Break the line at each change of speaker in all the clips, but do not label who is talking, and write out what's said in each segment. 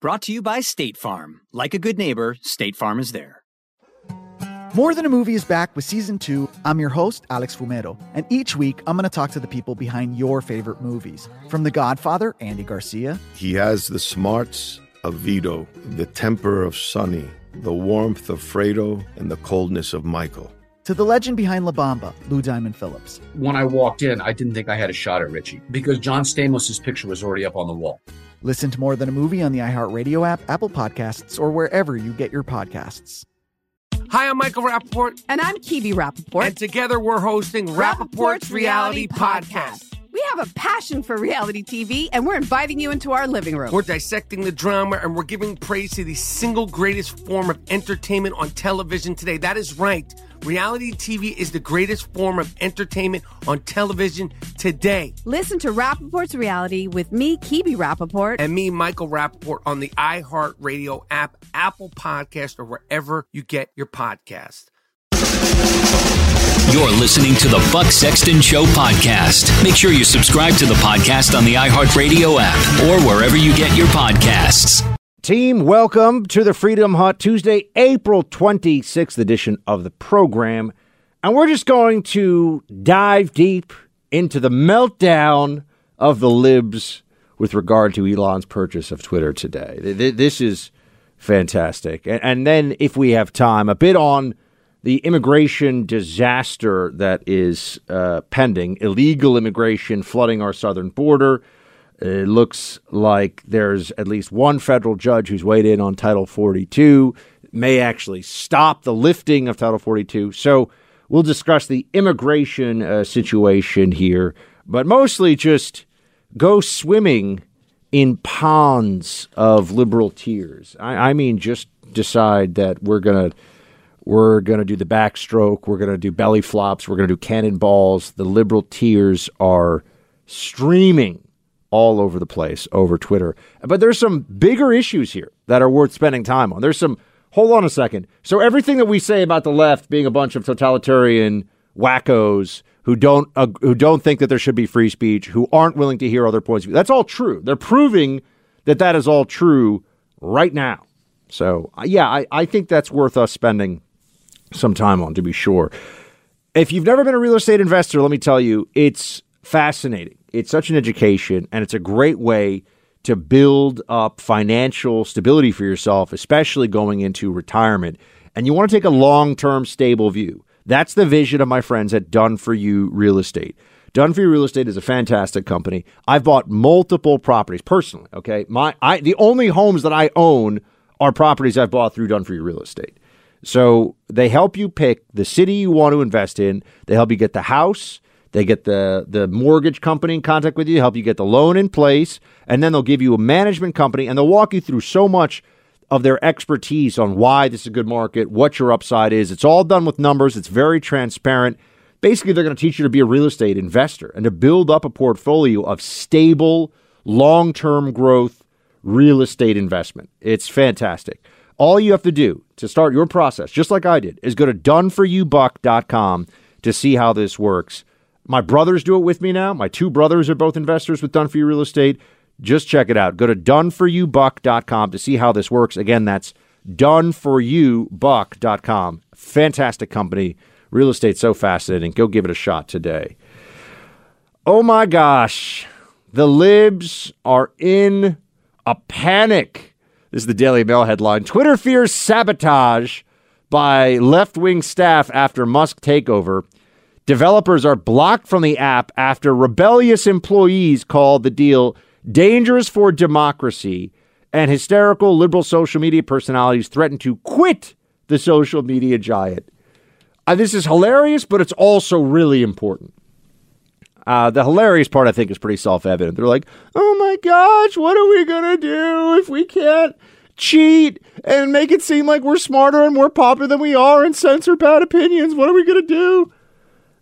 Brought to you by State Farm. Like a good neighbor, State Farm is there.
More Than a Movie is back with season two. I'm your host, Alex Fumero, and each week I'm going to talk to the people behind your favorite movies. From The Godfather, Andy Garcia.
He has the smarts of Vito, the temper of Sonny, the warmth of Fredo, and the coldness of Michael.
To the legend behind La Bamba, Lou Diamond Phillips.
When I walked in, I didn't think I had a shot at Richie because John Stamos' picture was already up on the wall.
Listen to More Than a Movie on the iHeartRadio app, Apple Podcasts, or wherever you get your podcasts.
Hi, I'm Michael Rapaport.
And I'm Kibi Rapaport.
And together we're hosting Rapaport's, Rapaport's Reality, Reality Podcast. Podcast.
We have a passion for reality TV, and we're inviting you into our living room.
We're dissecting the drama, and we're giving praise to the single greatest form of entertainment on television today. That is right. Reality TV is the greatest form of entertainment on television today.
Listen to Rapaport's Reality with me, Kibi Rapaport,
And me, Michael Rapaport, on the iHeartRadio app, Apple Podcast, or wherever you get your podcast.
You're listening to the Buck Sexton Show podcast. Make sure you subscribe to the podcast on the iHeartRadio app or wherever you get your podcasts.
Team, welcome to the Freedom Hut Tuesday, April 26th edition of the program. And we're just going to dive deep into the meltdown of the libs with regard to Elon's purchase of Twitter today. This is fantastic. And then, if we have time, a bit on the immigration disaster that is uh, pending illegal immigration flooding our southern border it looks like there's at least one federal judge who's weighed in on Title 42, may actually stop the lifting of Title 42. So we'll discuss the immigration uh, situation here, but mostly just go swimming in ponds of liberal tears. I, I mean, just decide that we're gonna we're gonna do the backstroke, we're gonna do belly flops, we're gonna do cannonballs. The liberal tears are streaming all over the place over Twitter. But there's some bigger issues here that are worth spending time on. There's some, hold on a second. So, everything that we say about the left being a bunch of totalitarian wackos who don't, uh, who don't think that there should be free speech, who aren't willing to hear other points of view, that's all true. They're proving that that is all true right now. So, uh, yeah, I, I think that's worth us spending some time on to be sure. If you've never been a real estate investor, let me tell you, it's fascinating it's such an education and it's a great way to build up financial stability for yourself, especially going into retirement. And you want to take a long term, stable view. That's the vision of my friends at Done For You Real Estate. Done For You Real Estate is a fantastic company. I've bought multiple properties personally. Okay, my I the only homes that I own are properties I've bought through Done For You Real Estate. So they help you pick the city you want to invest in. They help you get the house. They get the the mortgage company in contact with you, help you get the loan in place, and then they'll give you a management company and they'll walk you through so much of their expertise on why this is a good market, what your upside is. It's all done with numbers. It's very transparent. Basically, they're going to teach you to be a real estate investor and to build up a portfolio of stable, long-term growth real estate investment. It's fantastic. All you have to do to start your process, just like I did, is go to doneforyoubuck.com to see how this works. My brothers do it with me now. My two brothers are both investors with Done For You Real Estate. Just check it out. Go to doneforyoubuck.com to see how this works. Again, that's doneforyoubuck.com. Fantastic company. Real estate so fascinating. Go give it a shot today. Oh my gosh. The libs are in a panic. This is the Daily Mail headline. Twitter fears sabotage by left wing staff after Musk takeover. Developers are blocked from the app after rebellious employees called the deal dangerous for democracy, and hysterical liberal social media personalities threaten to quit the social media giant. Uh, this is hilarious, but it's also really important. Uh, the hilarious part, I think, is pretty self evident. They're like, oh my gosh, what are we going to do if we can't cheat and make it seem like we're smarter and more popular than we are and censor bad opinions? What are we going to do?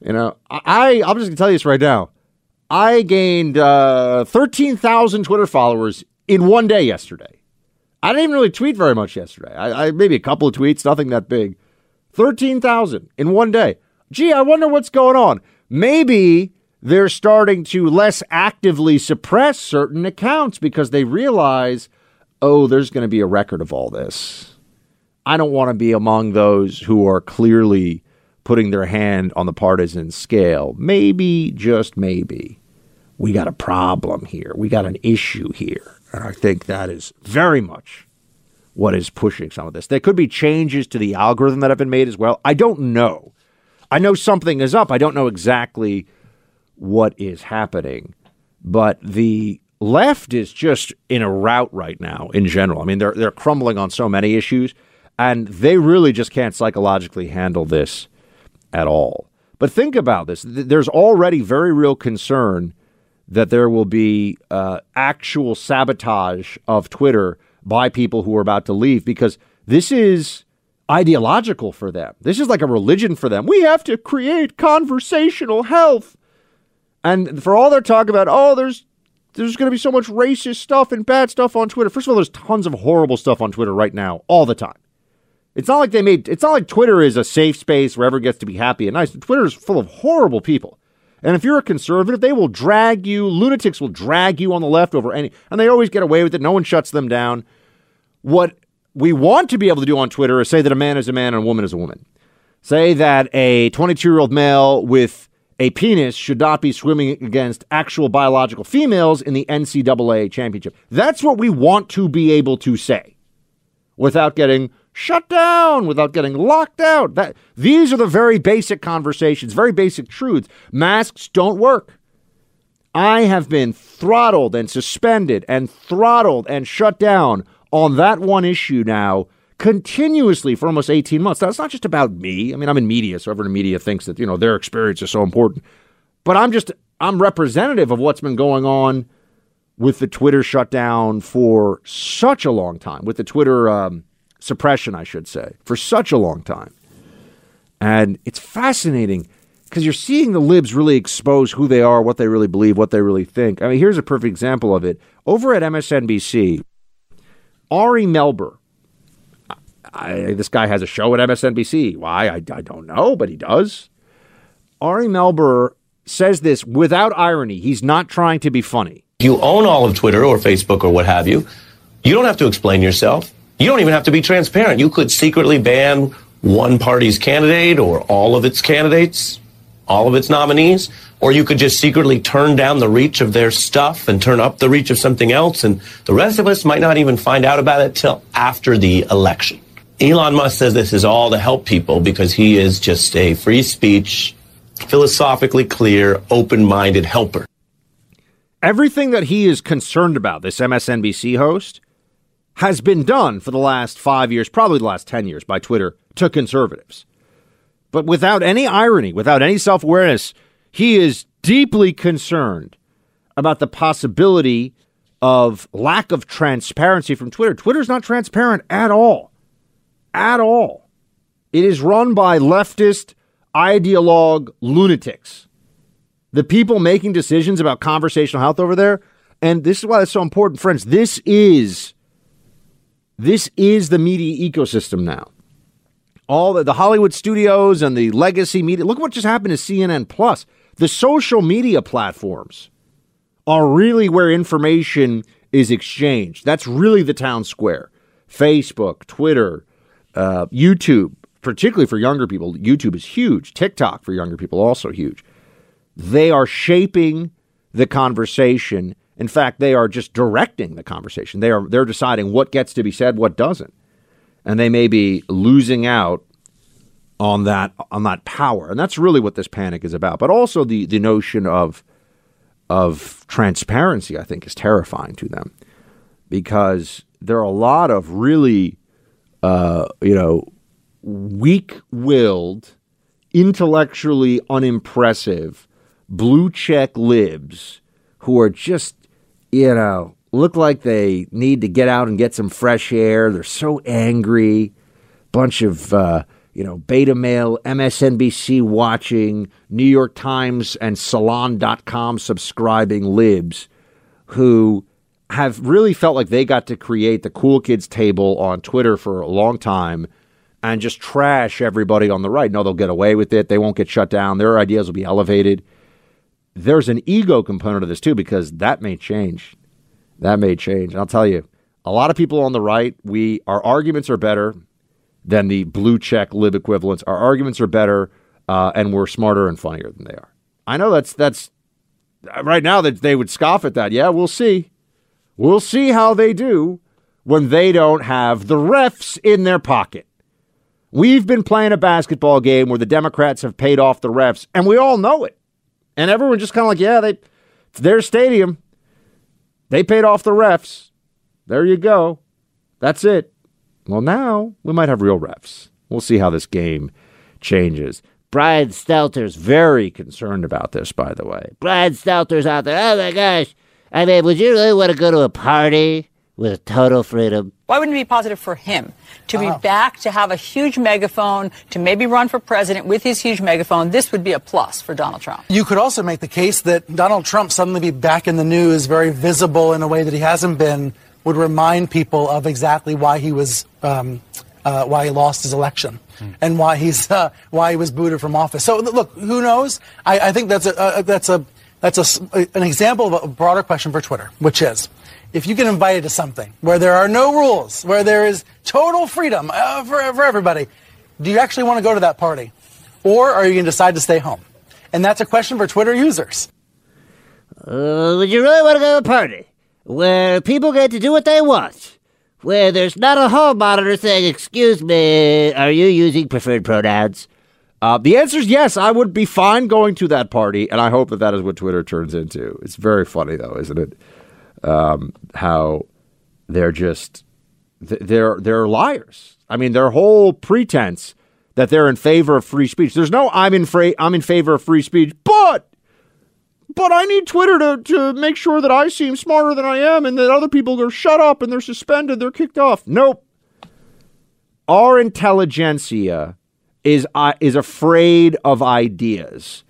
You know, I, I'm just to tell you this right now. I gained uh, 13,000 Twitter followers in one day yesterday. I didn't even really tweet very much yesterday. I, I maybe a couple of tweets, nothing that big. 13,000 in one day. Gee, I wonder what's going on. Maybe they're starting to less actively suppress certain accounts because they realize, oh, there's going to be a record of all this. I don't want to be among those who are clearly putting their hand on the partisan scale. Maybe, just maybe, we got a problem here. We got an issue here. And I think that is very much what is pushing some of this. There could be changes to the algorithm that have been made as well. I don't know. I know something is up. I don't know exactly what is happening. But the left is just in a rout right now in general. I mean, they're they're crumbling on so many issues and they really just can't psychologically handle this at all. But think about this. There's already very real concern that there will be uh, actual sabotage of Twitter by people who are about to leave because this is ideological for them. This is like a religion for them. We have to create conversational health. And for all their talk about, oh, there's there's going to be so much racist stuff and bad stuff on Twitter. First of all, there's tons of horrible stuff on Twitter right now, all the time. It's not like they made. It's not like Twitter is a safe space where everyone gets to be happy and nice. Twitter is full of horrible people. And if you're a conservative, they will drag you. Lunatics will drag you on the left over any, and they always get away with it. No one shuts them down. What we want to be able to do on Twitter is say that a man is a man and a woman is a woman. Say that a 22 year old male with a penis should not be swimming against actual biological females in the NCAA championship. That's what we want to be able to say without getting shut down, without getting locked out. That these are the very basic conversations, very basic truths. Masks don't work. I have been throttled and suspended and throttled and shut down on that one issue now continuously for almost 18 months. That's not just about me. I mean, I'm in media, so everyone in media thinks that, you know, their experience is so important. But I'm just I'm representative of what's been going on with the Twitter shutdown for such a long time, with the Twitter um, suppression, I should say, for such a long time. And it's fascinating because you're seeing the libs really expose who they are, what they really believe, what they really think. I mean, here's a perfect example of it. Over at MSNBC, Ari Melber, I, this guy has a show at MSNBC. Why? I, I don't know, but he does. Ari Melber says this without irony. He's not trying to be funny.
You own all of Twitter or Facebook or what have you. You don't have to explain yourself. You don't even have to be transparent. You could secretly ban one party's candidate or all of its candidates, all of its nominees, or you could just secretly turn down the reach of their stuff and turn up the reach of something else. And the rest of us might not even find out about it till after the election. Elon Musk says this is all to help people because he is just a free speech, philosophically clear, open minded helper.
Everything that he is concerned about, this MSNBC host, has been done for the last five years, probably the last 10 years by Twitter to conservatives. But without any irony, without any self awareness, he is deeply concerned about the possibility of lack of transparency from Twitter. Twitter's not transparent at all at all. It is run by leftist ideologue lunatics. The people making decisions about conversational health over there, and this is why it's so important, friends. This is This is the media ecosystem now. All the, the Hollywood studios and the legacy media. Look what just happened to CNN Plus. The social media platforms are really where information is exchanged. That's really the town square. Facebook, Twitter, uh, YouTube, particularly for younger people. YouTube is huge. TikTok for younger people also huge. They are shaping the conversation. In fact, they are just directing the conversation. They are they're deciding what gets to be said, what doesn't. And they may be losing out on that on that power. And that's really what this panic is about. But also the the notion of of transparency, I think, is terrifying to them because there are a lot of really, uh, you know, weak-willed, intellectually unimpressive, blue check libs who are just, you know, look like they need to get out and get some fresh air. They're so angry. Bunch of uh, you know, beta male, MSNBC watching, New York Times and Salon.com subscribing libs who have really felt like they got to create the cool kids table on Twitter for a long time and just trash everybody on the right. No, they'll get away with it. They won't get shut down. Their ideas will be elevated. There's an ego component of this too because that may change. That may change. And I'll tell you, a lot of people on the right, we our arguments are better than the blue check lib equivalents. Our arguments are better, uh, and we're smarter and funnier than they are. I know that's that's right now that they would scoff at that. Yeah, we'll see. We'll see how they do when they don't have the refs in their pocket. We've been playing a basketball game where the Democrats have paid off the refs, and we all know it. And everyone just kind of like, yeah, they it's their stadium. They paid off the refs. There you go. That's it. Well, now we might have real refs. We'll see how this game changes. Brian Stelter's very concerned about this, by the way. Brian Stelter's out there. Oh my gosh. I mean, would you really want to go to a party with total freedom?
Why wouldn't it be positive for him to be back, to have a huge megaphone, to maybe run for president with his huge megaphone? This would be a plus for Donald Trump.
You could also make the case that Donald Trump suddenly be back in the news, very visible in a way that he hasn't been would remind people of exactly why he was um, uh, why he lost his election mm. and why he's uh, why he was booted from office. So look, who knows? I, I think that's a uh, that's a that's a, an example of a broader question for Twitter, which is if you get invited to something where there are no rules, where there is total freedom uh, for, for everybody, do you actually want to go to that party? Or are you going to decide to stay home? And that's a question for Twitter users.
Uh, would you really want to go to a party? where people get to do what they want, where there's not a hall monitor saying, Excuse me, are you using preferred pronouns? Uh, the answer is yes. I would be fine going to that party, and I hope that that is what Twitter turns into. It's very funny, though, isn't it? Um, how they're just they're they're liars. I mean, their whole pretense that they're in favor of free speech. There's no I'm in fra- I'm in favor of free speech, but but I need Twitter to, to make sure that I seem smarter than I am and that other people are shut up and they're suspended, they're kicked off. Nope. Our intelligentsia is uh, is afraid of ideas.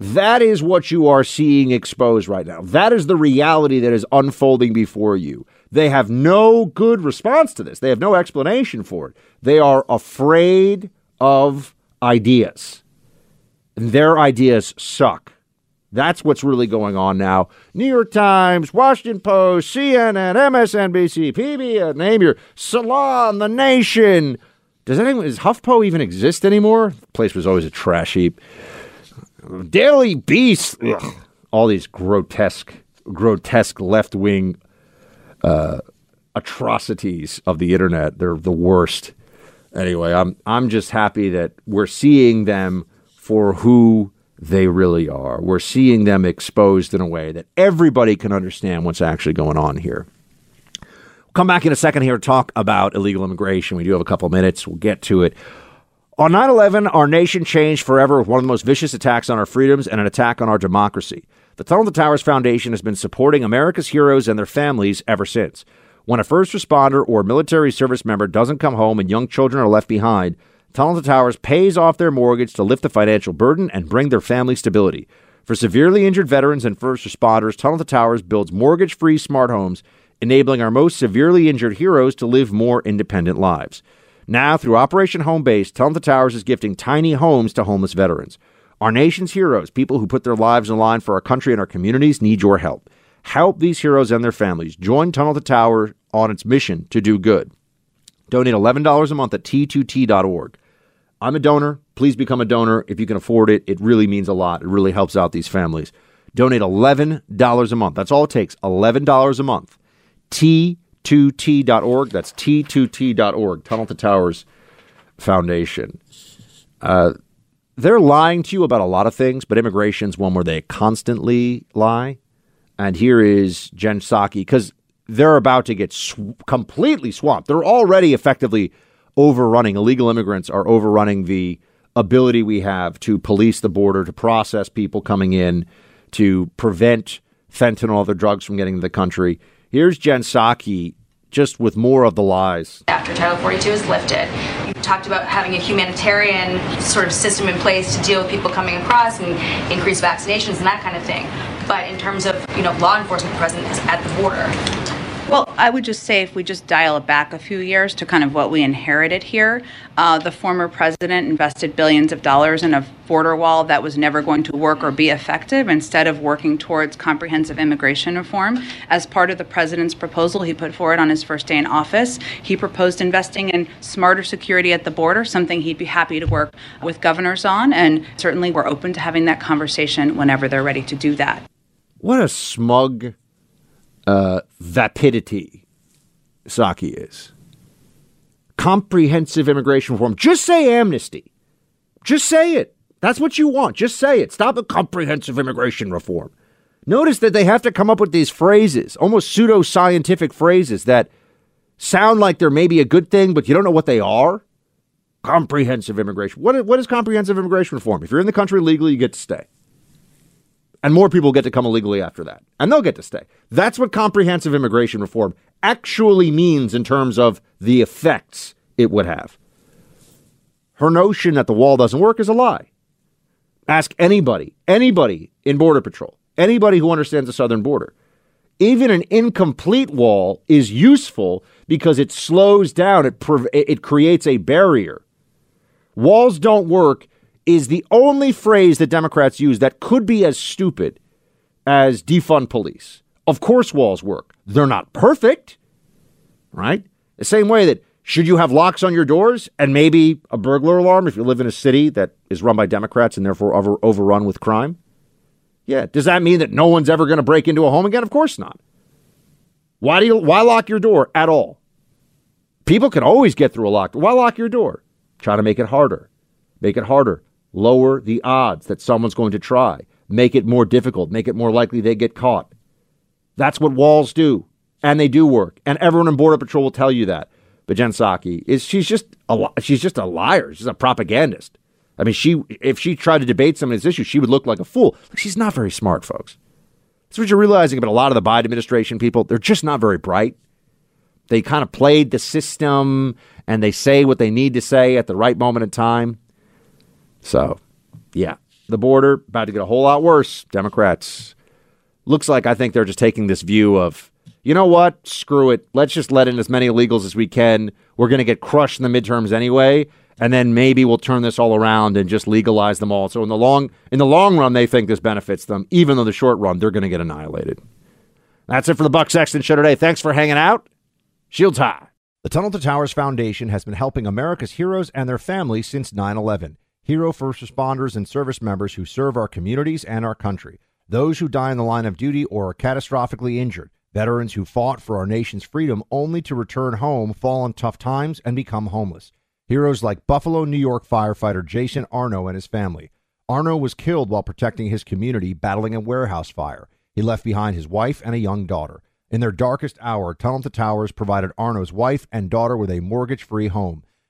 That is what you are seeing exposed right now. That is the reality that is unfolding before you. They have no good response to this. They have no explanation for it. They are afraid of ideas. And their ideas suck. That's what's really going on now. New York Times, Washington Post, CNN, MSNBC, PBS, name your Salon, The Nation. Does anyone, does HuffPo even exist anymore? The place was always a trash heap. Daily Beast. Ugh. All these grotesque, grotesque left wing uh, atrocities of the internet. They're the worst. Anyway, I'm I'm just happy that we're seeing them for who they really are. We're seeing them exposed in a way that everybody can understand what's actually going on here. We'll come back in a second here to talk about illegal immigration. We do have a couple minutes. We'll get to it. On 9 11, our nation changed forever with one of the most vicious attacks on our freedoms and an attack on our democracy. The Tunnel to Towers Foundation has been supporting America's heroes and their families ever since. When a first responder or military service member doesn't come home and young children are left behind, Tunnel to Towers pays off their mortgage to lift the financial burden and bring their family stability. For severely injured veterans and first responders, Tunnel to Towers builds mortgage free smart homes enabling our most severely injured heroes to live more independent lives. Now, through Operation Home Base, Tunnel to Towers is gifting tiny homes to homeless veterans. Our nation's heroes, people who put their lives in line for our country and our communities, need your help. Help these heroes and their families. Join Tunnel to Tower on its mission to do good. Donate $11 a month at t2t.org. I'm a donor. Please become a donor if you can afford it. It really means a lot. It really helps out these families. Donate $11 a month. That's all it takes. $11 a month. T2T.org. That's T2T.org. Tunnel to Towers Foundation. Uh, they're lying to you about a lot of things, but immigration's one where they constantly lie. And here is Jen Psaki because they're about to get sw- completely swamped. They're already effectively overrunning. Illegal immigrants are overrunning the ability we have to police the border, to process people coming in, to prevent fentanyl, other drugs from getting to the country. Here's Jen Psaki just with more of the lies.
After Title 42 is lifted, you talked about having a humanitarian sort of system in place to deal with people coming across and increase vaccinations and that kind of thing. But in terms of you know law enforcement presence at the border,
well, I would just say if we just dial it back a few years to kind of what we inherited here, uh, the former president invested billions of dollars in a border wall that was never going to work or be effective instead of working towards comprehensive immigration reform. As part of the president's proposal he put forward on his first day in office, he proposed investing in smarter security at the border, something he'd be happy to work with governors on. And certainly we're open to having that conversation whenever they're ready to do that.
What a smug uh, vapidity Psaki is. Comprehensive immigration reform. Just say amnesty. Just say it. That's what you want. Just say it. Stop the comprehensive immigration reform. Notice that they have to come up with these phrases, almost pseudo scientific phrases that sound like they're maybe a good thing, but you don't know what they are. Comprehensive immigration. What, what is comprehensive immigration reform? If you're in the country legally, you get to stay. And more people get to come illegally after that. And they'll get to stay. That's what comprehensive immigration reform actually means in terms of the effects it would have. Her notion that the wall doesn't work is a lie. Ask anybody, anybody in Border Patrol, anybody who understands the southern border. Even an incomplete wall is useful because it slows down, it, it creates a barrier. Walls don't work is the only phrase that Democrats use that could be as stupid as defund police. Of course, walls work. They're not perfect, right? The same way that should you have locks on your doors and maybe a burglar alarm if you live in a city that is run by Democrats and therefore over, overrun with crime? Yeah. Does that mean that no one's ever going to break into a home again? Of course not. Why do you why lock your door at all? People can always get through a lock. Why lock your door? Try to make it harder. Make it harder lower the odds that someone's going to try, make it more difficult, make it more likely they get caught. That's what walls do, and they do work. And everyone in Border Patrol will tell you that. But Jen Psaki is she's just a she's just a liar. She's a propagandist. I mean, she if she tried to debate some of these issues, she would look like a fool. She's not very smart, folks. That's what you're realizing about a lot of the Biden administration people. They're just not very bright. They kind of played the system and they say what they need to say at the right moment in time. So, yeah, the border about to get a whole lot worse. Democrats looks like I think they're just taking this view of, you know what, screw it. Let's just let in as many illegals as we can. We're going to get crushed in the midterms anyway, and then maybe we'll turn this all around and just legalize them all. So in the long in the long run, they think this benefits them, even though the short run they're going to get annihilated. That's it for the Buck Sexton Show today. Thanks for hanging out. Shields high.
The Tunnel to Towers Foundation has been helping America's heroes and their families since 9 11 hero first responders and service members who serve our communities and our country, those who die in the line of duty or are catastrophically injured, veterans who fought for our nation's freedom only to return home, fall in tough times, and become homeless. Heroes like Buffalo, New York firefighter Jason Arno and his family. Arno was killed while protecting his community battling a warehouse fire. He left behind his wife and a young daughter. In their darkest hour, Tunnel to Towers provided Arno's wife and daughter with a mortgage free home.